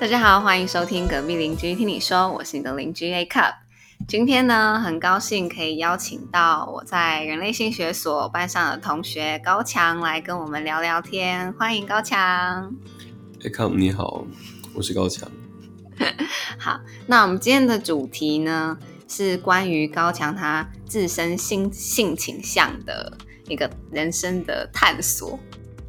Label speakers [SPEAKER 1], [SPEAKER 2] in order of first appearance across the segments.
[SPEAKER 1] 大家好，欢迎收听隔壁邻居听你说，我是你的邻居 A Cup。今天呢，很高兴可以邀请到我在人类性学所班上的同学高强来跟我们聊聊天。欢迎高强。
[SPEAKER 2] A Cup 你好，我是高强。
[SPEAKER 1] 好，那我们今天的主题呢，是关于高强他自身性性倾向的一个人生的探索。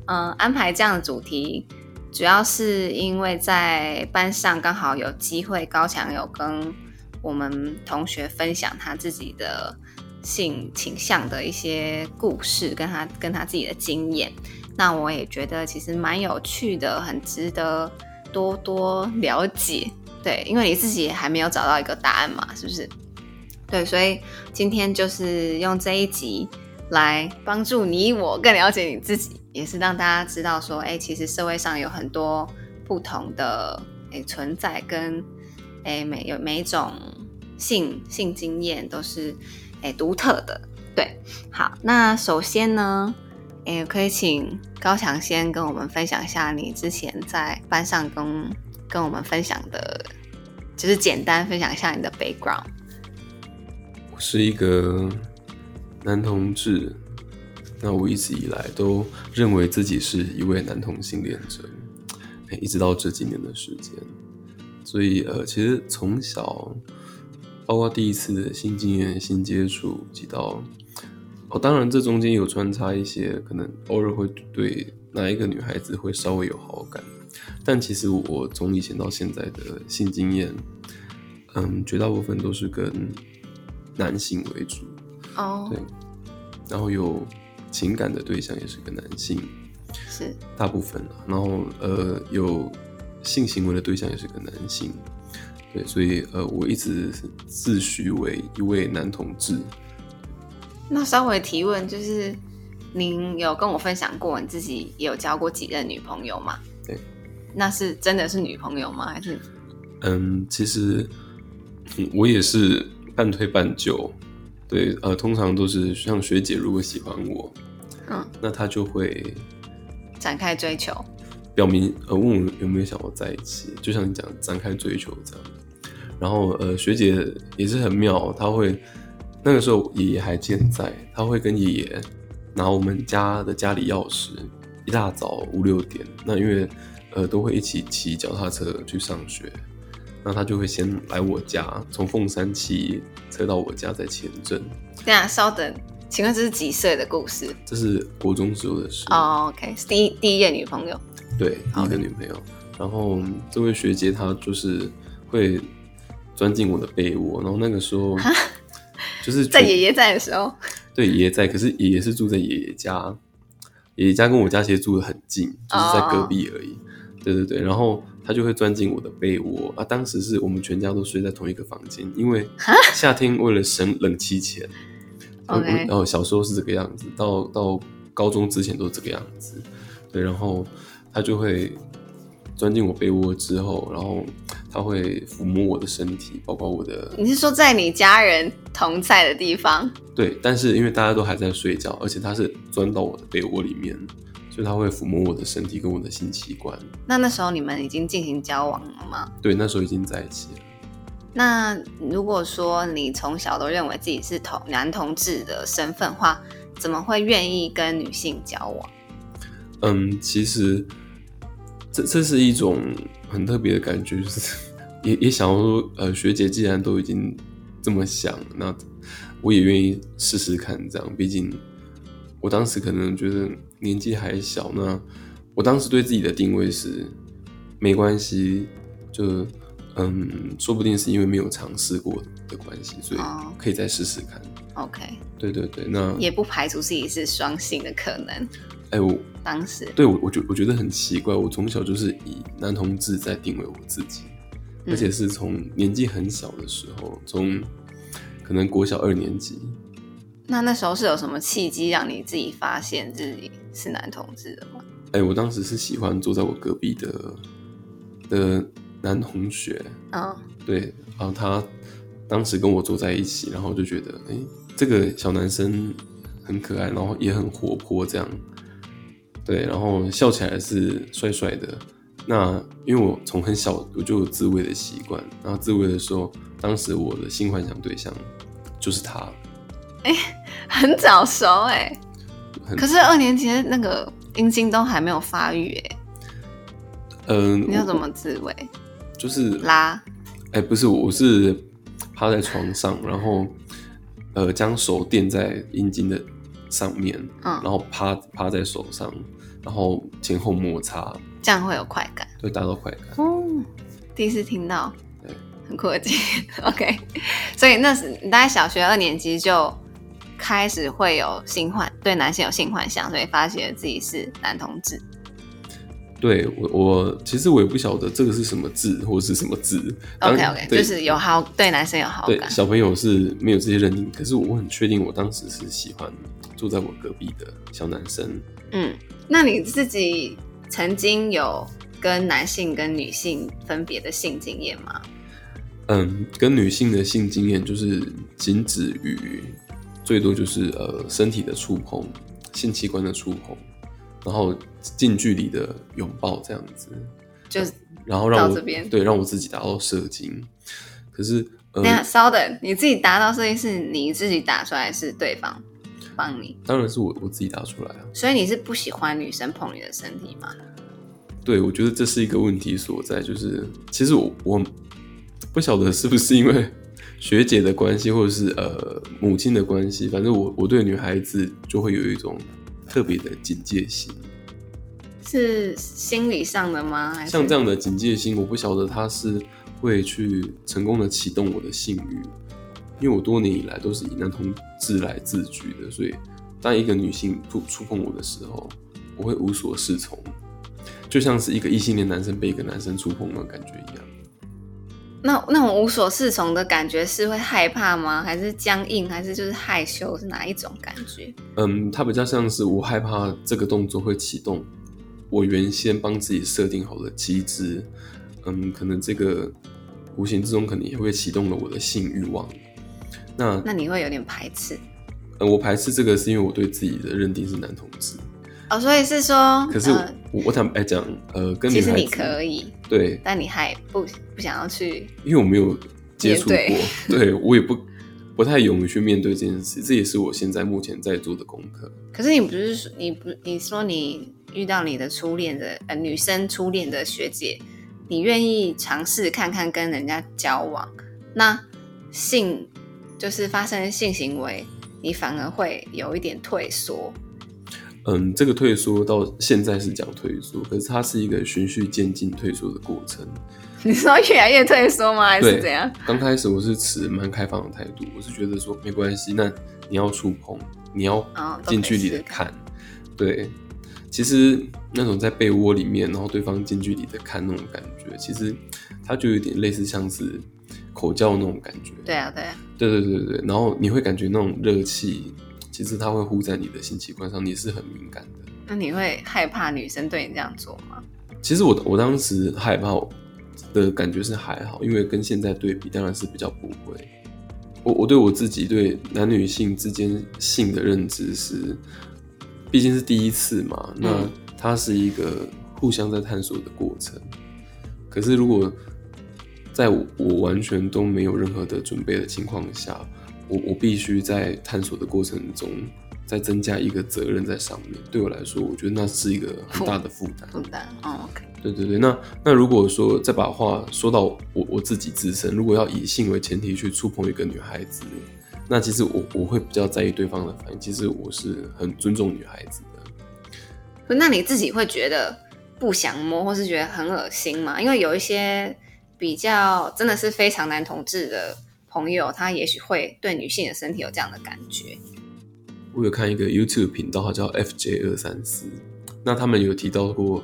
[SPEAKER 1] 嗯，安排这样的主题。主要是因为在班上刚好有机会，高强有跟我们同学分享他自己的性倾向的一些故事，跟他跟他自己的经验。那我也觉得其实蛮有趣的，很值得多多了解。对，因为你自己还没有找到一个答案嘛，是不是？对，所以今天就是用这一集。来帮助你我更了解你自己，也是让大家知道说，哎，其实社会上有很多不同的哎存在，跟哎每有每一种性性经验都是哎独特的。对，好，那首先呢，哎，可以请高强先跟我们分享一下你之前在班上跟跟我们分享的，就是简单分享一下你的 background。
[SPEAKER 2] 我是一个。男同志，那我一直以来都认为自己是一位男同性恋者，一直到这几年的时间，所以呃，其实从小，包括第一次的新经验、新接触，及到哦，当然这中间有穿插一些可能偶尔会对哪一个女孩子会稍微有好感，但其实我从以前到现在的性经验，嗯，绝大部分都是跟男性为主。哦，对，然后有情感的对象也是个男性，
[SPEAKER 1] 是
[SPEAKER 2] 大部分然后呃，有性行为的对象也是个男性，对，所以呃，我一直自诩为一位男同志。
[SPEAKER 1] 那稍微提问，就是您有跟我分享过你自己有交过几任女朋友吗？
[SPEAKER 2] 对，
[SPEAKER 1] 那是真的是女朋友吗？还是？
[SPEAKER 2] 嗯，其实我也是半推半就。对，呃，通常都是像学姐如果喜欢我，嗯，那她就会
[SPEAKER 1] 展开追求，
[SPEAKER 2] 表明呃问我有没有想要在一起，就像你讲展开追求这样。然后呃学姐也是很妙，她会那个时候爷爷还健在，她会跟爷爷拿我们家的家里钥匙，一大早五六点，那因为呃都会一起骑脚踏车去上学。那他就会先来我家，从凤山骑车到我家，在前镇。
[SPEAKER 1] 对啊，稍等，请问这是几岁的故事？
[SPEAKER 2] 这是国中时候的事。
[SPEAKER 1] 哦，OK，第一第一任女朋友。
[SPEAKER 2] 对，第一个女朋友。然后这位学姐她就是会钻进我的被窝，然后那个时候就是
[SPEAKER 1] 在爷爷在的时候。
[SPEAKER 2] 对，爷爷在，可是爷爷是住在爷爷家，爷爷家跟我家其实住的很近，就是在隔壁而已。对对对，然后。他就会钻进我的被窝啊！当时是我们全家都睡在同一个房间，因为 夏天为了省冷气钱，然后小时候是这个样子，到到高中之前都是这个样子。对，然后他就会钻进我被窝之后，然后他会抚摸我的身体，包括我的。
[SPEAKER 1] 你是说在你家人同在的地方？
[SPEAKER 2] 对，但是因为大家都还在睡觉，而且他是钻到我的被窝里面。所以他会抚摸我的身体跟我的性器官。
[SPEAKER 1] 那那时候你们已经进行交往了吗？
[SPEAKER 2] 对，那时候已经在一起了。
[SPEAKER 1] 那如果说你从小都认为自己是同男同志的身份话，怎么会愿意跟女性交往？
[SPEAKER 2] 嗯，其实这这是一种很特别的感觉，就是 也也想要说，呃，学姐既然都已经这么想，那我也愿意试试看。这样，毕竟我当时可能觉得。年纪还小，那我当时对自己的定位是没关系，就嗯，说不定是因为没有尝试过的关系，所以可以再试试看。
[SPEAKER 1] OK，
[SPEAKER 2] 对对对，那
[SPEAKER 1] 也不排除自己是双性的可能。
[SPEAKER 2] 哎，我
[SPEAKER 1] 当时
[SPEAKER 2] 对我，我觉我觉得很奇怪，我从小就是以男同志在定位我自己，而且是从年纪很小的时候，从可能国小二年级。
[SPEAKER 1] 那那时候是有什么契机让你自己发现自己是男同志的吗？
[SPEAKER 2] 哎，我当时是喜欢坐在我隔壁的的男同学，嗯，对，然后他当时跟我坐在一起，然后我就觉得，哎，这个小男生很可爱，然后也很活泼，这样，对，然后笑起来是帅帅的，那因为我从很小我就有自慰的习惯，然后自慰的时候，当时我的性幻想对象就是他。
[SPEAKER 1] 很早熟哎、
[SPEAKER 2] 很
[SPEAKER 1] 可是二年级那个阴茎都还没有发育哎、
[SPEAKER 2] 嗯，
[SPEAKER 1] 你要怎
[SPEAKER 2] 我
[SPEAKER 1] 么自慰？
[SPEAKER 2] 就是
[SPEAKER 1] 拉？
[SPEAKER 2] 哎、不是，我是趴在床上，然后呃将手垫在阴茎的上面，
[SPEAKER 1] 嗯
[SPEAKER 2] 然后趴趴在手上，然后前后摩擦，
[SPEAKER 1] 这样会有快感
[SPEAKER 2] 会达到快感。
[SPEAKER 1] 哦。第一次听到
[SPEAKER 2] 对，
[SPEAKER 1] 很酷的经验。OK，所以那时你大概小学二年级就开始会有性幻，对男性有性幻想，所以发觉自己是男同志。
[SPEAKER 2] 对我我其实我也不晓得这个是什么字或是什么字。
[SPEAKER 1] OK OK，就是有好对男生有好感。
[SPEAKER 2] 对小朋友是没有这些认定，可是我很确定我当时是喜欢住在我隔壁的小男生。
[SPEAKER 1] 嗯，那你自己曾经有跟男性跟女性分别的性经验吗？
[SPEAKER 2] 嗯，跟女性的性经验就是仅止于最多就是呃身体的触碰、性器官的触碰，然后近距离的拥抱这样子，
[SPEAKER 1] 就是
[SPEAKER 2] 然后让我
[SPEAKER 1] 到这边
[SPEAKER 2] 对让我自己达到射精。可是呃
[SPEAKER 1] 等，下稍等，你自己达到射精是，你自己打出来，是对方帮你？
[SPEAKER 2] 当然是我我自己打出来啊。
[SPEAKER 1] 所以你是不喜欢女生碰你的身体吗？
[SPEAKER 2] 对，我觉得这是一个问题所在，就是其实我我不晓得是不是因为学姐的关系，或者是呃母亲的关系，反正我我对女孩子就会有一种特别的警戒心。
[SPEAKER 1] 是心理上的吗？还是
[SPEAKER 2] 像这样的警戒心，我不晓得他是会去成功的启动我的性欲，因为我多年以来都是以男同志来自居的，所以当一个女性触触碰我的时候，我会无所适从，就像是一个异性恋男生被一个男生触碰的感觉一样。
[SPEAKER 1] 那那种无所适从的感觉是会害怕吗？还是僵硬？还是就是害羞？是哪一种感觉？
[SPEAKER 2] 嗯，它比较像是我害怕这个动作会启动我原先帮自己设定好的机制，嗯，可能这个无形之中可能也会启动了我的性欲望。那
[SPEAKER 1] 那你会有点排斥
[SPEAKER 2] 嗯，我排斥这个是因为我对自己的认定是男同志，
[SPEAKER 1] 哦，所以是说，
[SPEAKER 2] 可是
[SPEAKER 1] 呃
[SPEAKER 2] 我我坦白讲，呃，跟女
[SPEAKER 1] 其实你可以，
[SPEAKER 2] 对，
[SPEAKER 1] 但你还不不想要去。
[SPEAKER 2] 因为我没有接触过
[SPEAKER 1] 面，
[SPEAKER 2] 对我也不不太勇于去面对这件事，这也是我现在目前在做的功课。
[SPEAKER 1] 可是你不是说你不你说你遇到你的初恋的呃女生初恋的学姐，你愿意尝试看看跟人家交往，那性就是发生性行为，你反而会有一点退缩。
[SPEAKER 2] 嗯，这个退缩到现在是讲退缩，可是它是一个循序渐进退缩的过程。
[SPEAKER 1] 你说越来越退缩吗？还是怎样？
[SPEAKER 2] 刚开始我是持蛮开放的态度，我是觉得说没关系，那你要触碰，你要近距离的
[SPEAKER 1] 看
[SPEAKER 2] 看，对。其实那种在被窝里面，然后对方近距离的看那种感觉，其实它就有点类似像是口交那种感觉。
[SPEAKER 1] 对啊，对啊，
[SPEAKER 2] 对对对对，然后你会感觉那种热气，其实它会呼在你的性器官上，你是很敏感的。
[SPEAKER 1] 那你会害怕女生对你这样做吗？
[SPEAKER 2] 其实我我当时害怕的感觉是还好，因为跟现在对比，当然是比较不会。我我对我自己对男女性之间性的认知是，毕竟是第一次嘛，那
[SPEAKER 1] 嗯
[SPEAKER 2] 它是一个互相在探索的过程。可是如果在我我完全都没有任何的准备的情况下，我我必须在探索的过程中再增加一个责任在上面，对我来说，我觉得那是一个很大的负担。
[SPEAKER 1] 负担，哦，OK，
[SPEAKER 2] 对对对，那那如果说再把话说到我我自己自身，如果要以性为前提去触碰一个女孩子，那其实我我会比较在意对方的反应。其实我是很尊重女孩子的。
[SPEAKER 1] 那你自己会觉得不想摸，或是觉得很恶心吗？因为有一些比较真的是非常男同志的朋友，他也许会对女性的身体有这样的感觉。
[SPEAKER 2] 我有看一个 YouTube 频道，它叫 FJ 二三四，那他们有提到过，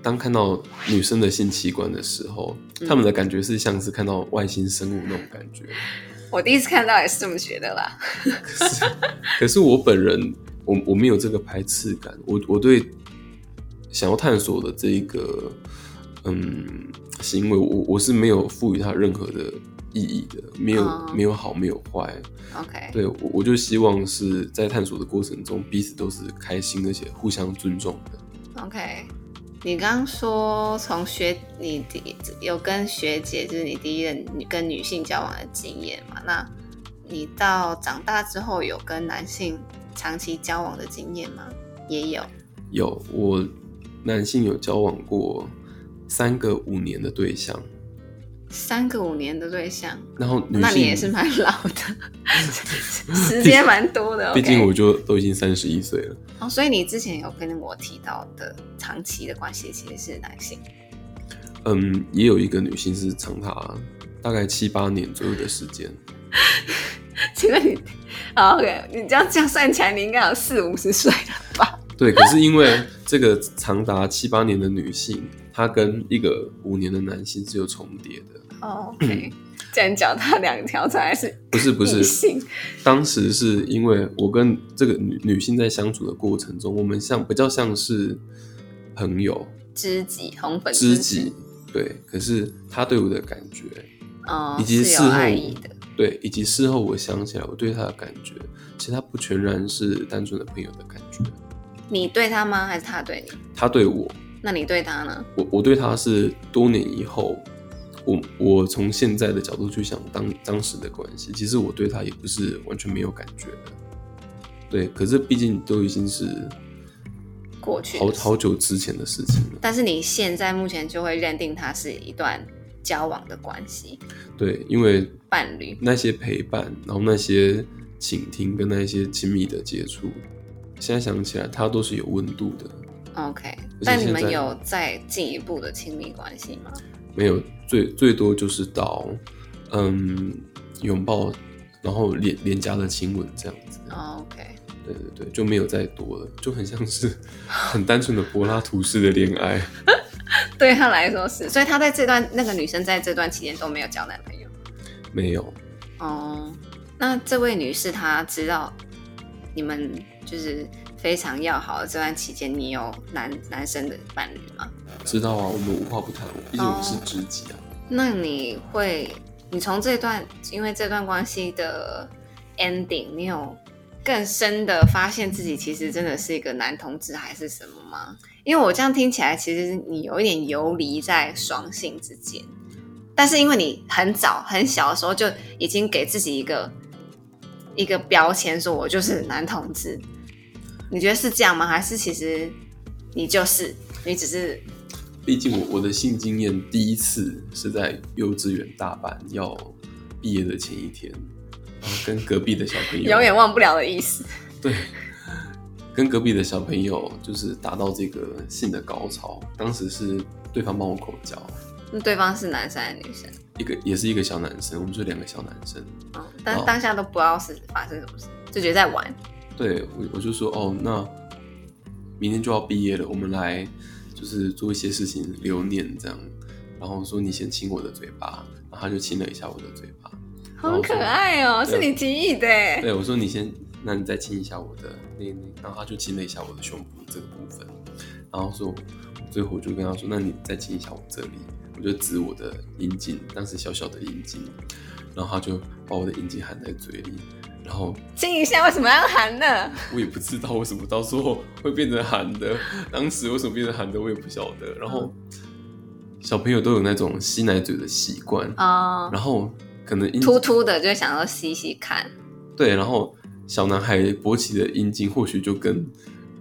[SPEAKER 2] 当看到女生的性器官的时候，他们的感觉是像是看到外星生物那种感觉。
[SPEAKER 1] 我第一次看到也是这么觉得啦。
[SPEAKER 2] 可是，可是我本人，我我没有这个排斥感，我我对想要探索的这一个嗯行为，我我是没有赋予它任何的意义的，没有、
[SPEAKER 1] 哦
[SPEAKER 2] 没有好，没有坏。
[SPEAKER 1] OK，
[SPEAKER 2] 对我我就希望是在探索的过程中，彼此都是开心而且互相尊重的。
[SPEAKER 1] OK，你刚刚说从学你第有跟学姐，就是你第一任跟女性交往的经验嘛？那你到长大之后有跟男性长期交往的经验吗？也有，
[SPEAKER 2] 有我男性有交往过三个五年的对象，
[SPEAKER 1] 三个五年的对象，
[SPEAKER 2] 然后
[SPEAKER 1] 那你也是蛮老的，时间蛮多的。
[SPEAKER 2] 毕竟我就都已经三十一岁了。
[SPEAKER 1] 哦，所以你之前有跟我提到的长期的关系其实是男性。
[SPEAKER 2] 嗯，也有一个女性是长达大概七八年左右的时间。
[SPEAKER 1] 请问你好，OK，你这样这样算起来，你应该有四五十岁了吧？
[SPEAKER 2] 对，可是因为这个长达七八年的女性，她跟一个五年的男性是有重叠的。
[SPEAKER 1] 哦，OK，这样脚踏两条船，还是
[SPEAKER 2] 不是不是当时是因为我跟这个女女性在相处的过程中，我们像比较像是朋友、
[SPEAKER 1] 知己、红粉
[SPEAKER 2] 知己，对。可是他对我的感觉，
[SPEAKER 1] 哦，
[SPEAKER 2] 以及事后。对，以及事后我想起来，我对他的感觉，其实他不全然是单纯的朋友的感觉。
[SPEAKER 1] 你对他吗？还是他对你？
[SPEAKER 2] 他对我，
[SPEAKER 1] 那你对他呢？
[SPEAKER 2] 我我对他是多年以后，我我从现在的角度去想当当时的关系，其实我对他也不是完全没有感觉的。对，可是毕竟都已经是
[SPEAKER 1] 过去
[SPEAKER 2] 好好久之前的事情了。
[SPEAKER 1] 但是你现在目前就会认定它是一段交往的关系，
[SPEAKER 2] 对，因为
[SPEAKER 1] 伴侣。
[SPEAKER 2] 那些陪伴，然后那些倾听跟那些亲密的接触，现在想起来，它都是有温度的。
[SPEAKER 1] OK，但你们有再进一步的亲密关系吗？
[SPEAKER 2] 没有最最多就是到嗯拥抱，然后脸脸颊的亲吻这样子。
[SPEAKER 1] 哦 OK，
[SPEAKER 2] 对对对，就没有再多了，就很像是很单纯的柏拉图式的恋爱。
[SPEAKER 1] 对他来说是，所以他在这段那个女生在这段期间都没有交男朋友。
[SPEAKER 2] 没有，
[SPEAKER 1] 哦，那这位女士她知道你们就是非常要好的这段期间，你有男男生的伴侣吗？
[SPEAKER 2] 知道啊，我们无话不谈，毕竟我们是知己啊。
[SPEAKER 1] 那你会，你从这段因为这段关系的 ending，你有更深的发现自己其实真的是一个男同志还是什么吗？因为我这样听起来，其实你有一点游离在双性之间，但是因为你很早很小的时候就已经给自己一个一个标签，说我就是男同志，你觉得是这样吗？还是其实你就是你只是
[SPEAKER 2] 毕竟我我的性经验第一次是在幼稚园大班要毕业的前一天，然后跟隔壁的小朋友
[SPEAKER 1] 永远忘不了的意思？
[SPEAKER 2] 对，跟隔壁的小朋友就是达到这个性的高潮。当时是对方帮我口交，
[SPEAKER 1] 那对方是男生还是女生？
[SPEAKER 2] 一个也是一个小男生，我们就两个小男生。
[SPEAKER 1] 嗯，但
[SPEAKER 2] 哦
[SPEAKER 1] 当下都不知道是发生什么事，就觉得在玩。
[SPEAKER 2] 对我我就说哦，那明天就要毕业了，我们来就是做一些事情留念这样。然后说你先亲我的嘴巴，然后他就亲了一下我的嘴巴。
[SPEAKER 1] 好可爱哦，是你提议的耶。
[SPEAKER 2] 对，我说你先，那你再亲一下我的那那，然后他就亲了一下我的胸部这个部分，然后说，最后我就跟他说，那你再亲一下我这里，我就指我的阴茎，当时小小的阴茎，然后他就把我的阴茎含在嘴里，然后
[SPEAKER 1] 亲一下为什么要喊呢？
[SPEAKER 2] 我也不知道为什么到时候会变成含的，当时为什么变成含的我也不晓得，然后小朋友都有那种吸奶嘴的习惯，
[SPEAKER 1] 哦，
[SPEAKER 2] 然后可能阴
[SPEAKER 1] 突突的就想要吸吸看。
[SPEAKER 2] 对，然后小男孩勃起的阴茎或许就跟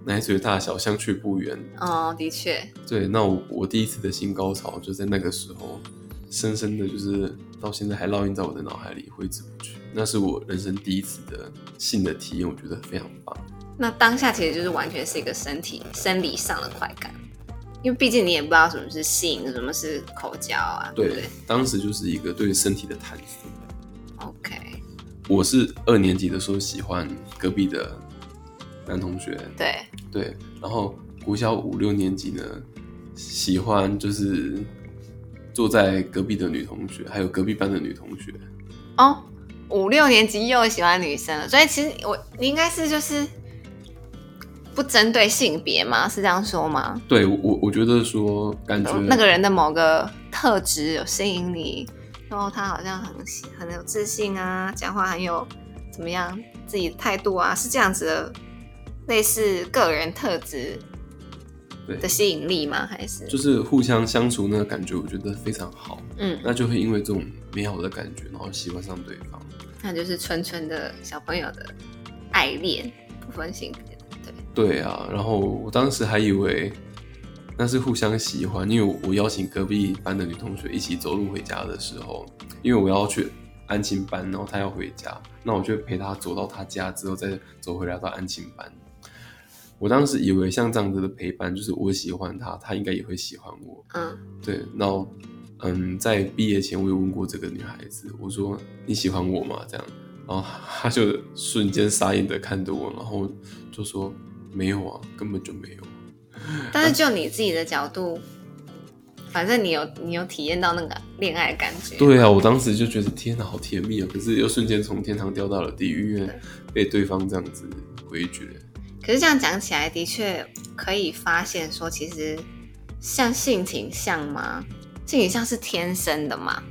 [SPEAKER 2] 奶嘴大小相去不远。
[SPEAKER 1] 哦，的确，
[SPEAKER 2] 对，那我我第一次的新高潮就在那个时候，深深的就是到现在还烙印在我的脑海里，挥之不去。那是我人生第一次的性的体验，我觉得非常棒。
[SPEAKER 1] 那当下其实就是完全是一个身体生理上的快感，因为毕竟你也不知道什么是性，什么是口交啊，对
[SPEAKER 2] 对，当时就是一个对身体的探索。
[SPEAKER 1] ？OK，
[SPEAKER 2] 我是二年级的时候喜欢隔壁的男同学，
[SPEAKER 1] 对，
[SPEAKER 2] 对，然后国小五六年级呢，喜欢就是坐在隔壁的女同学，还有隔壁班的女同学。
[SPEAKER 1] 哦，五六年级又喜欢女生了，所以其实我你应该是就是不针对性别吗？是这样说吗？
[SPEAKER 2] 对我，我我觉得说感觉
[SPEAKER 1] 那个人的某个特质有吸引你，然后他好像很喜很有自信啊，讲话很有怎么样自己的态度啊，是这样子的，类似个人特质
[SPEAKER 2] 对
[SPEAKER 1] 的吸引力吗？还是
[SPEAKER 2] 就是互相相处那个感觉，我觉得非常好。
[SPEAKER 1] 嗯，
[SPEAKER 2] 那就会因为这种美好的感觉，然后喜欢上对方。
[SPEAKER 1] 那就是纯纯的小朋友的爱恋，不分性别的，对。
[SPEAKER 2] 对啊，然后我当时还以为那是互相喜欢，因为我我邀请隔壁班的女同学一起走路回家的时候，因为我要去安亲班，然后她要回家，那我就陪她走到她家之后再走回来到安亲班。我当时以为像这样子的陪伴，就是我喜欢她，她应该也会喜欢我。
[SPEAKER 1] 嗯，
[SPEAKER 2] 对，然后嗯，在毕业前我有问过这个女孩子，我说你喜欢我吗？这样，然后她就瞬间傻眼的看着我，然后就说没有啊，根本就没有。
[SPEAKER 1] 但是就你自己的角度，反正你有你有体验到那个恋爱的感觉，
[SPEAKER 2] 对啊，我当时就觉得天哪，好甜蜜啊！可是又瞬间从天堂掉到了地狱，因为被对方这样子回绝。
[SPEAKER 1] 可是这样讲起来，的确可以发现说，其实像性情像吗？性倾向是天生的嘛？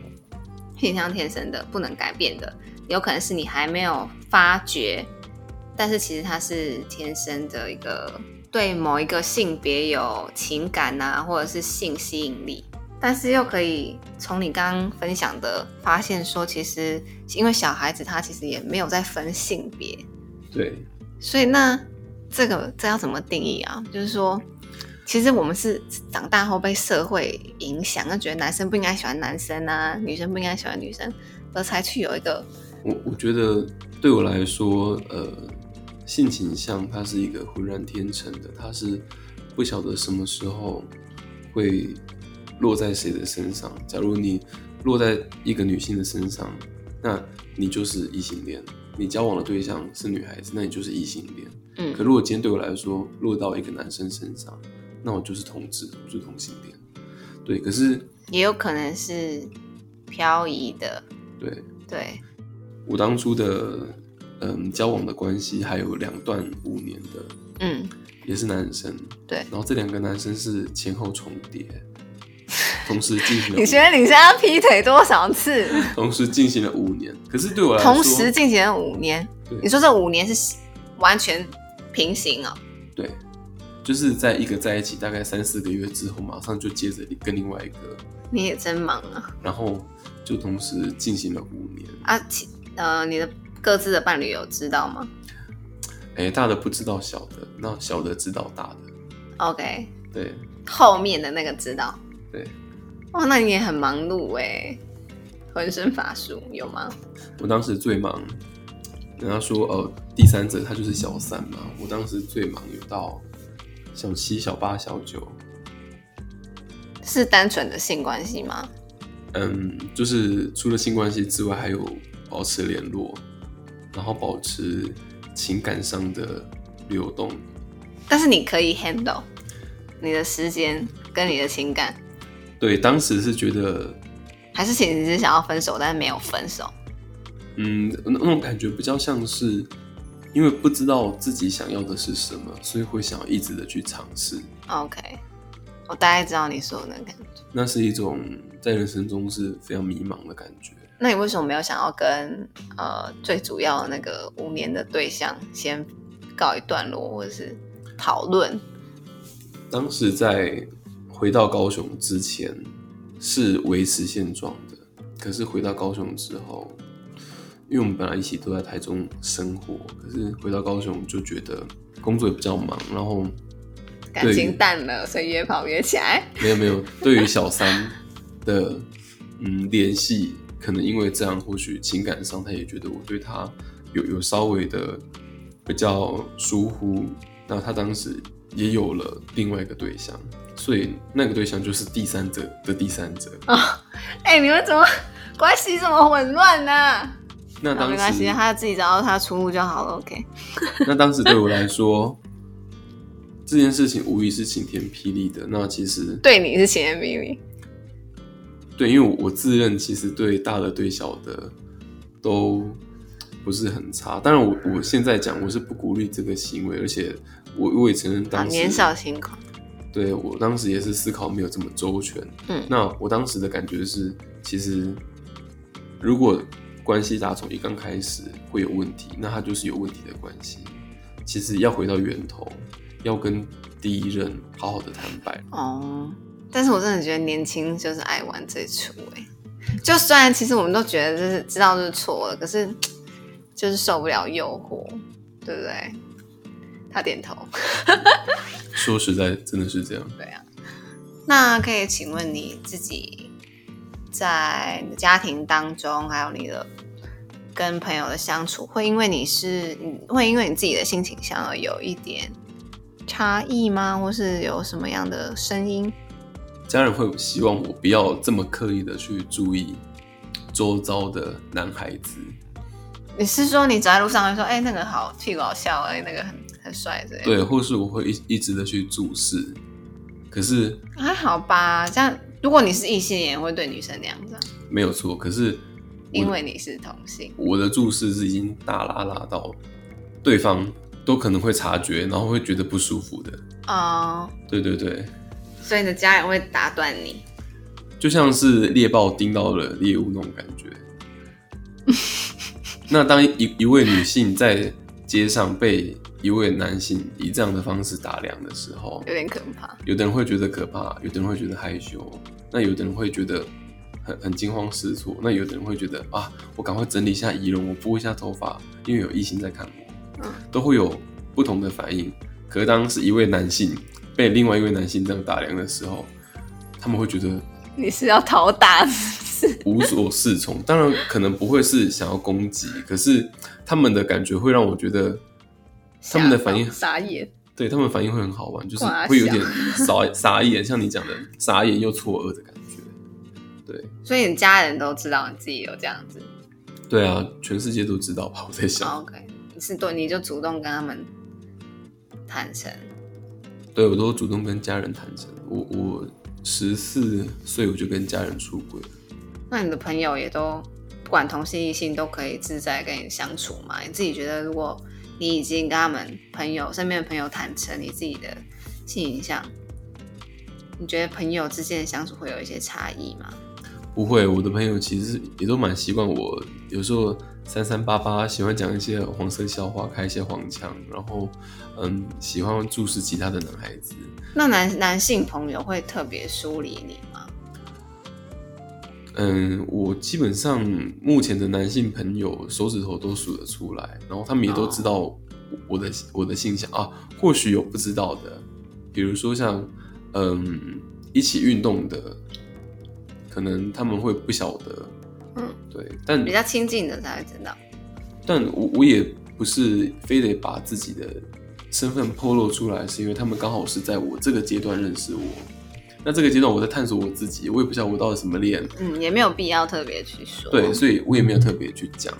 [SPEAKER 1] 性倾向天生的，不能改变的，有可能是你还没有发觉，但是其实它是天生的一个对某一个性别有情感啊，或者是性吸引力。但是又可以从你刚刚分享的发现说，其实因为小孩子他其实也没有在分性别，
[SPEAKER 2] 对，
[SPEAKER 1] 所以那这个这要怎么定义啊？就是说，其实我们是长大后被社会影响，就觉得男生不应该喜欢男生啊，女生不应该喜欢女生，而才去有一个
[SPEAKER 2] 我我觉得对我来说，呃，性倾向它是一个浑然天成的，它是不晓得什么时候会落在谁的身上。假如你落在一个女性的身上，那你就是异性恋；你交往的对象是女孩子，那你就是异性恋。
[SPEAKER 1] 嗯
[SPEAKER 2] 可如果今天对我来说落到一个男生身上，那我就是同志，我就是同性恋。对，可是
[SPEAKER 1] 也有可能是漂移的，
[SPEAKER 2] 对
[SPEAKER 1] 对，
[SPEAKER 2] 我当初的嗯交往的关系还有两段五年的，
[SPEAKER 1] 嗯，
[SPEAKER 2] 也是男生，
[SPEAKER 1] 对。
[SPEAKER 2] 然后这两个男生是前后重叠，同时进行了
[SPEAKER 1] 你觉得你现在劈腿多少次？
[SPEAKER 2] 同时进行了五年。可是对我来说，
[SPEAKER 1] 同时进行了五年
[SPEAKER 2] 对，
[SPEAKER 1] 你说这五年是完全平行哦？
[SPEAKER 2] 对，就是在一个在一起大概三四个月之后，马上就接着跟另外一个，
[SPEAKER 1] 你也真忙啊！
[SPEAKER 2] 然后就同时进行了五年。
[SPEAKER 1] 啊，其呃，你的各自的伴侣有知道吗
[SPEAKER 2] 哎，大的不知道小的，那小的知道大的。
[SPEAKER 1] ？OK，
[SPEAKER 2] 对
[SPEAKER 1] 后面的那个知道。
[SPEAKER 2] 对，
[SPEAKER 1] 哇，那你也很忙碌哎，浑身法术有吗？
[SPEAKER 2] 我当时最忙，人家说呃第三者他就是小三嘛，我当时最忙有到小七、小八、小九，
[SPEAKER 1] 是单纯的性关系吗？
[SPEAKER 2] 嗯，就是除了性关系之外，还有保持联络，然后保持情感上的流动。
[SPEAKER 1] 但是你可以 handle 你的时间跟你的情感，
[SPEAKER 2] 对，当时是觉得，
[SPEAKER 1] 还是其实只是想要分手，但是没有分手？
[SPEAKER 2] 嗯，那那种感觉比较像是，因为不知道自己想要的是什么，所以会想要一直的去尝试。
[SPEAKER 1] OK，我大概知道你说的那个感觉。
[SPEAKER 2] 那是一种在人生中是非常迷茫的感觉。
[SPEAKER 1] 那你为什么没有想要跟呃最主要的那个五年的对象先告一段落，或者是讨论？
[SPEAKER 2] 当时在回到高雄之前是维持现状的，可是回到高雄之后，因为我们本来一起都在台中生活，可是回到高雄就觉得工作也比较忙，然后
[SPEAKER 1] 感情淡了，所以约跑约起来。
[SPEAKER 2] 没有没有，对于小三的嗯联系，可能因为这样，或许情感上他也觉得我对他有有稍微的比较疏忽，那他当时也有了另外一个对象，所以那个对象就是第三者的第三者啊。
[SPEAKER 1] 哎、你们怎么关系这么混乱呢、好
[SPEAKER 2] 那当时
[SPEAKER 1] 没关系，他自己找到他的出路就好了。OK，
[SPEAKER 2] 那当时对我来说，这件事情无疑是晴天霹雳的。那其实
[SPEAKER 1] 对你是晴天霹雳。
[SPEAKER 2] 对，因为我我自认其实对大的对小的都不是很差。当然我，我现在讲我是不鼓励这个行为，而且我我也承认
[SPEAKER 1] 啊，
[SPEAKER 2] 当时
[SPEAKER 1] 年少轻狂。
[SPEAKER 2] 对我当时也是思考没有这么周全。
[SPEAKER 1] 嗯
[SPEAKER 2] 那我当时的感觉是，其实如果关系打从一刚开始会有问题，那它就是有问题的关系。其实要回到源头，要跟第一任好好的坦白。
[SPEAKER 1] 哦，但是我真的觉得年轻就是爱玩这出哎、就虽然其实我们都觉得就是知道是错了，可是 就是受不了诱惑，对不对？他点头。
[SPEAKER 2] 说实在，真的是这样。
[SPEAKER 1] 对啊，那可以请问你自己在你的家庭当中，还有你的跟朋友的相处，会因为你是你会因为你自己的性倾向而有一点差异吗？或是有什么样的声音？
[SPEAKER 2] 家人会希望我不要这么刻意的去注意周遭的男孩子。
[SPEAKER 1] 你是说你走在路上会说，哎、那个好屁股好笑，哎、那个很很帅之类的？
[SPEAKER 2] 对，或是我会一一直的去注视，可是
[SPEAKER 1] 还好吧。这样，如果你是异性也，会对女生那样子啊，
[SPEAKER 2] 没有错。可是
[SPEAKER 1] 因为你是同性。
[SPEAKER 2] 我的注视是已经大拉拉到对方都可能会察觉，然后会觉得不舒服的。
[SPEAKER 1] 哦、
[SPEAKER 2] 对对对，
[SPEAKER 1] 所以你的家人会打断你。
[SPEAKER 2] 就像是猎豹盯到了猎物那种感觉。那当一一位女性在街上被一位男性以这样的方式打量的时候，
[SPEAKER 1] 有点可怕。
[SPEAKER 2] 有的人会觉得可怕，有的人会觉得害羞，那有的人会觉得很很惊慌失措，那有的人会觉得啊，我赶快整理一下仪容，我拨一下头发，因为有异性在看我，
[SPEAKER 1] 嗯
[SPEAKER 2] 都会有不同的反应。可是当是一位男性被另外一位男性这样打量的时候，他们会觉得
[SPEAKER 1] 你是要讨打
[SPEAKER 2] 无所适从。当然，可能不会是想要攻击，可是他们的感觉会让我觉得，他们的反应
[SPEAKER 1] 傻眼。
[SPEAKER 2] 对他们反应会很好玩，就是
[SPEAKER 1] 哇
[SPEAKER 2] 会有点傻傻眼，像你讲的傻眼又错愕的感觉。对
[SPEAKER 1] 所以你家人都知道你自己有这样子。
[SPEAKER 2] 对啊，全世界都知道吧？我在想
[SPEAKER 1] ，OK，你是对，你就主动跟他们坦诚。
[SPEAKER 2] 对我都主动跟家人坦诚，我我十四岁我就跟家人出轨了。
[SPEAKER 1] 那你的朋友也都不管同性异性都可以自在跟你相处嘛？你自己觉得，如果你已经跟他们朋友身边的朋友坦诚你自己的性倾向，你觉得朋友之间的相处会有一些差异吗？
[SPEAKER 2] 不会，我的朋友其实也都蛮习惯我，有时候三三八八，喜欢讲一些黄色笑话，开一些黄腔，然后嗯，喜欢注视其他的男孩子。
[SPEAKER 1] 那男男性朋友会特别疏离你吗？
[SPEAKER 2] 嗯，我基本上目前的男性朋友手指头都数得出来，然后他们也都知道我的、我的性向啊，或许有不知道的，比如说像嗯一起运动的，可能他们会不晓得，
[SPEAKER 1] 嗯，
[SPEAKER 2] 对，但
[SPEAKER 1] 比较亲近的才会知道。
[SPEAKER 2] 但我我也不是非得把自己的身份透露出来，是因为他们刚好是在我这个阶段认识我。那这个阶段我在探索我自己，我也不知道我到底什么练，
[SPEAKER 1] 嗯，也没有必要特别去说。
[SPEAKER 2] 对，所以我也没有特别去讲。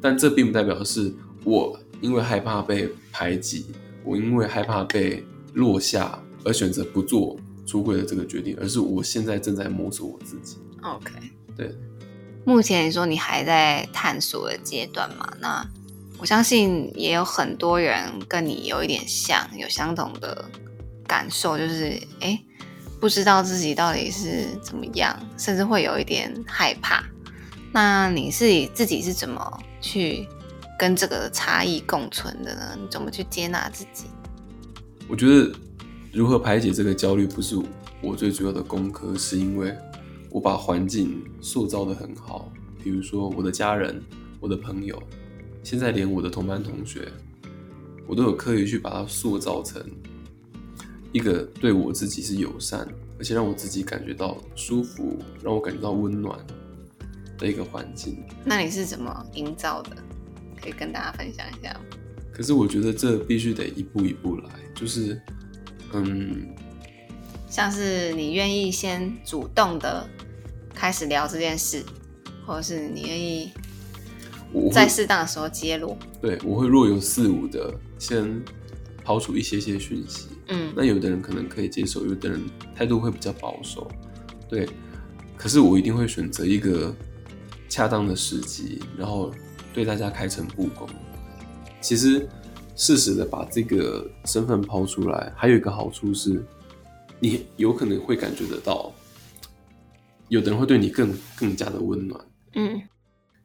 [SPEAKER 2] 但这并不代表是我因为害怕被排挤，我因为害怕被落下而选择不做出柜的这个决定，而是我现在正在摸索我自己。
[SPEAKER 1] OK，
[SPEAKER 2] 对，
[SPEAKER 1] 目前你说你还在探索的阶段嘛？那我相信也有很多人跟你有一点像，有相同的感受，就是哎，诶不知道自己到底是怎么样，甚至会有一点害怕。那你是自己是怎么去跟这个差异共存的呢？你怎么去接纳自己？
[SPEAKER 2] 我觉得如何排解这个焦虑不是我最主要的功课，是因为我把环境塑造的很好，比如说我的家人、我的朋友，现在连我的同班同学，我都有刻意去把它塑造成一个对我自己是友善，而且让我自己感觉到舒服，让我感觉到温暖的一个环境。
[SPEAKER 1] 那你是怎么营造的？可以跟大家分享一下吗？
[SPEAKER 2] 可是我觉得这必须得一步一步来，就是，嗯，
[SPEAKER 1] 像是你愿意先主动的开始聊这件事，或者是你愿意在适当的时候揭露。
[SPEAKER 2] 对我会若有似无的先抛出一些些讯息。
[SPEAKER 1] 嗯
[SPEAKER 2] 那有的人可能可以接受，有的人态度会比较保守，对。可是我一定会选择一个恰当的时机，然后对大家开诚布公。其实适时的把这个身份抛出来，还有一个好处是，你有可能会感觉得到，有的人会对你更更加的温暖。
[SPEAKER 1] 嗯，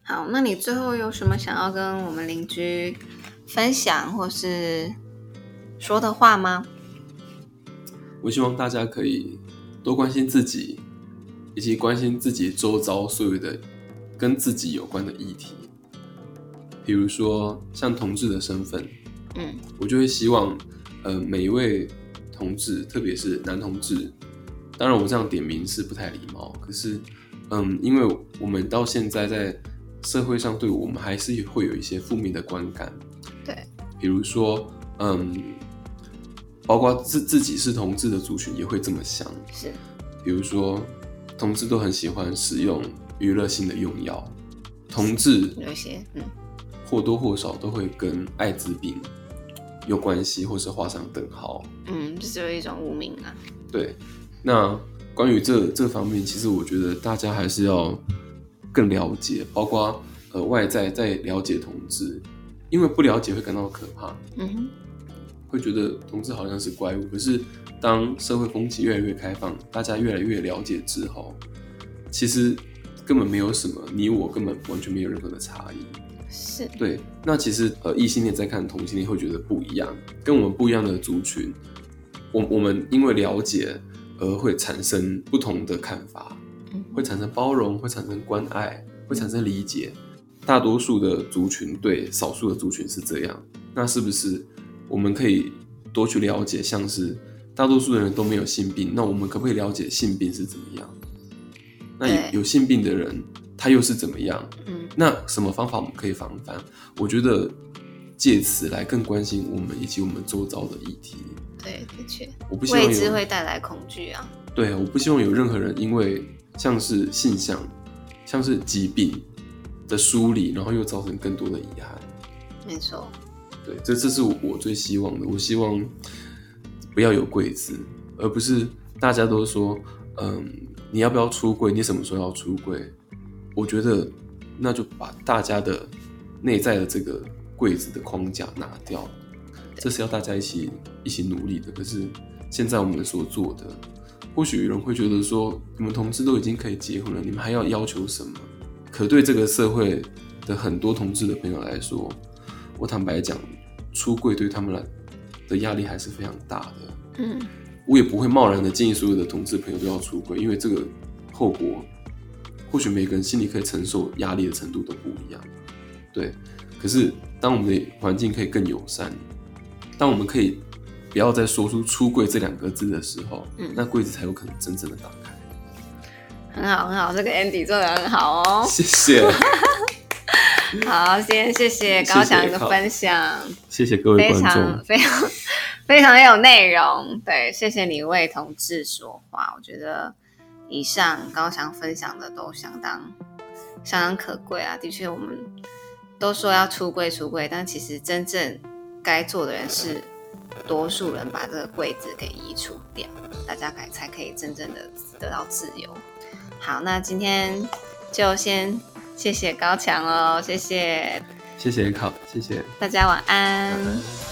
[SPEAKER 1] 好，那你最后有什么想要跟我们邻居分享或是说的话吗？
[SPEAKER 2] 我希望大家可以多关心自己，以及关心自己周遭所有的跟自己有关的议题。比如说像同志的身份，
[SPEAKER 1] 嗯
[SPEAKER 2] 我就会希望，呃，每一位同志，特别是男同志，当然我这样点名是不太礼貌，可是，嗯，因为我们到现在在社会上对我们还是会有一些负面的观感，
[SPEAKER 1] 对，
[SPEAKER 2] 比如说，嗯，包括自自己是同志的族群也会这么想，
[SPEAKER 1] 是，
[SPEAKER 2] 比如说，同志都很喜欢使用娱乐性的用药，同志
[SPEAKER 1] 有些嗯
[SPEAKER 2] 或多或少都会跟艾滋病有关系，或是画上等号。
[SPEAKER 1] 嗯，这就是一种污名啊。
[SPEAKER 2] 对，那关于这这方面，其实我觉得大家还是要更了解，包括呃外在在了解同志，因为不了解会感到可怕，
[SPEAKER 1] 嗯哼，
[SPEAKER 2] 会觉得同志好像是怪物。可是当社会风气越来越开放，大家越来越了解之后，其实根本没有什么，你我根本完全没有任何的差异。
[SPEAKER 1] 是，
[SPEAKER 2] 对，那其实呃，异性恋在看同性恋会觉得不一样，跟我们不一样的族群，我我们因为了解而会产生不同的看法，
[SPEAKER 1] 嗯
[SPEAKER 2] 会产生包容，会产生关爱，会产生理解。大多数的族群对少数的族群是这样，那是不是我们可以多去了解？像是大多数的人都没有性病，那我们可不可以了解性病是怎么样？那有有性病的人他又是怎么样？
[SPEAKER 1] 嗯
[SPEAKER 2] 那什么方法我们可以防范？我觉得借此来更关心我们以及我们周遭的议题。
[SPEAKER 1] 对，的确，
[SPEAKER 2] 我不希望
[SPEAKER 1] 未知会带来恐惧啊。
[SPEAKER 2] 对，我不希望有任何人因为像是性向、像是疾病的梳理，然后又造成更多的遗憾。
[SPEAKER 1] 没错，
[SPEAKER 2] 对，这这是我最希望的。我希望不要有柜子，而不是大家都说，嗯，你要不要出柜？你什么时候要出柜？我觉得那就把大家的内在的这个柜子的框架拿掉，这是要大家一起一起努力的。可是现在我们所做的，或许有人会觉得说，你们同志都已经可以结婚了，你们还要要求什么？可对这个社会的很多同志的朋友来说，我坦白讲，出柜对他们来的压力还是非常大的。
[SPEAKER 1] 嗯，
[SPEAKER 2] 我也不会贸然的建议所有的同志朋友都要出柜，因为这个后果，或许每个人心里可以承受压力的程度都不一样。对，可是当我们的环境可以更友善，当我们可以不要再说出“出柜”这两个字的时候，
[SPEAKER 1] 嗯
[SPEAKER 2] 那柜子才有可能真正的打开。
[SPEAKER 1] 很好很好，这个 Andy 做的很好哦。
[SPEAKER 2] 谢谢，
[SPEAKER 1] 好，今天谢谢高翔的分享，
[SPEAKER 2] 谢谢各位
[SPEAKER 1] 非
[SPEAKER 2] 观众。
[SPEAKER 1] 常非常非常有内容。对，谢谢你为同志说话，我觉得以上高翔分享的都相当相当可贵啊。的确，我们都说要出柜出柜，但其实真正该做的人是多数人把这个柜子给移除掉，大家才才可以真正的得到自由。好，那今天就先谢谢高强哦，谢谢
[SPEAKER 2] 谢谢考，谢谢。
[SPEAKER 1] 大家，晚安。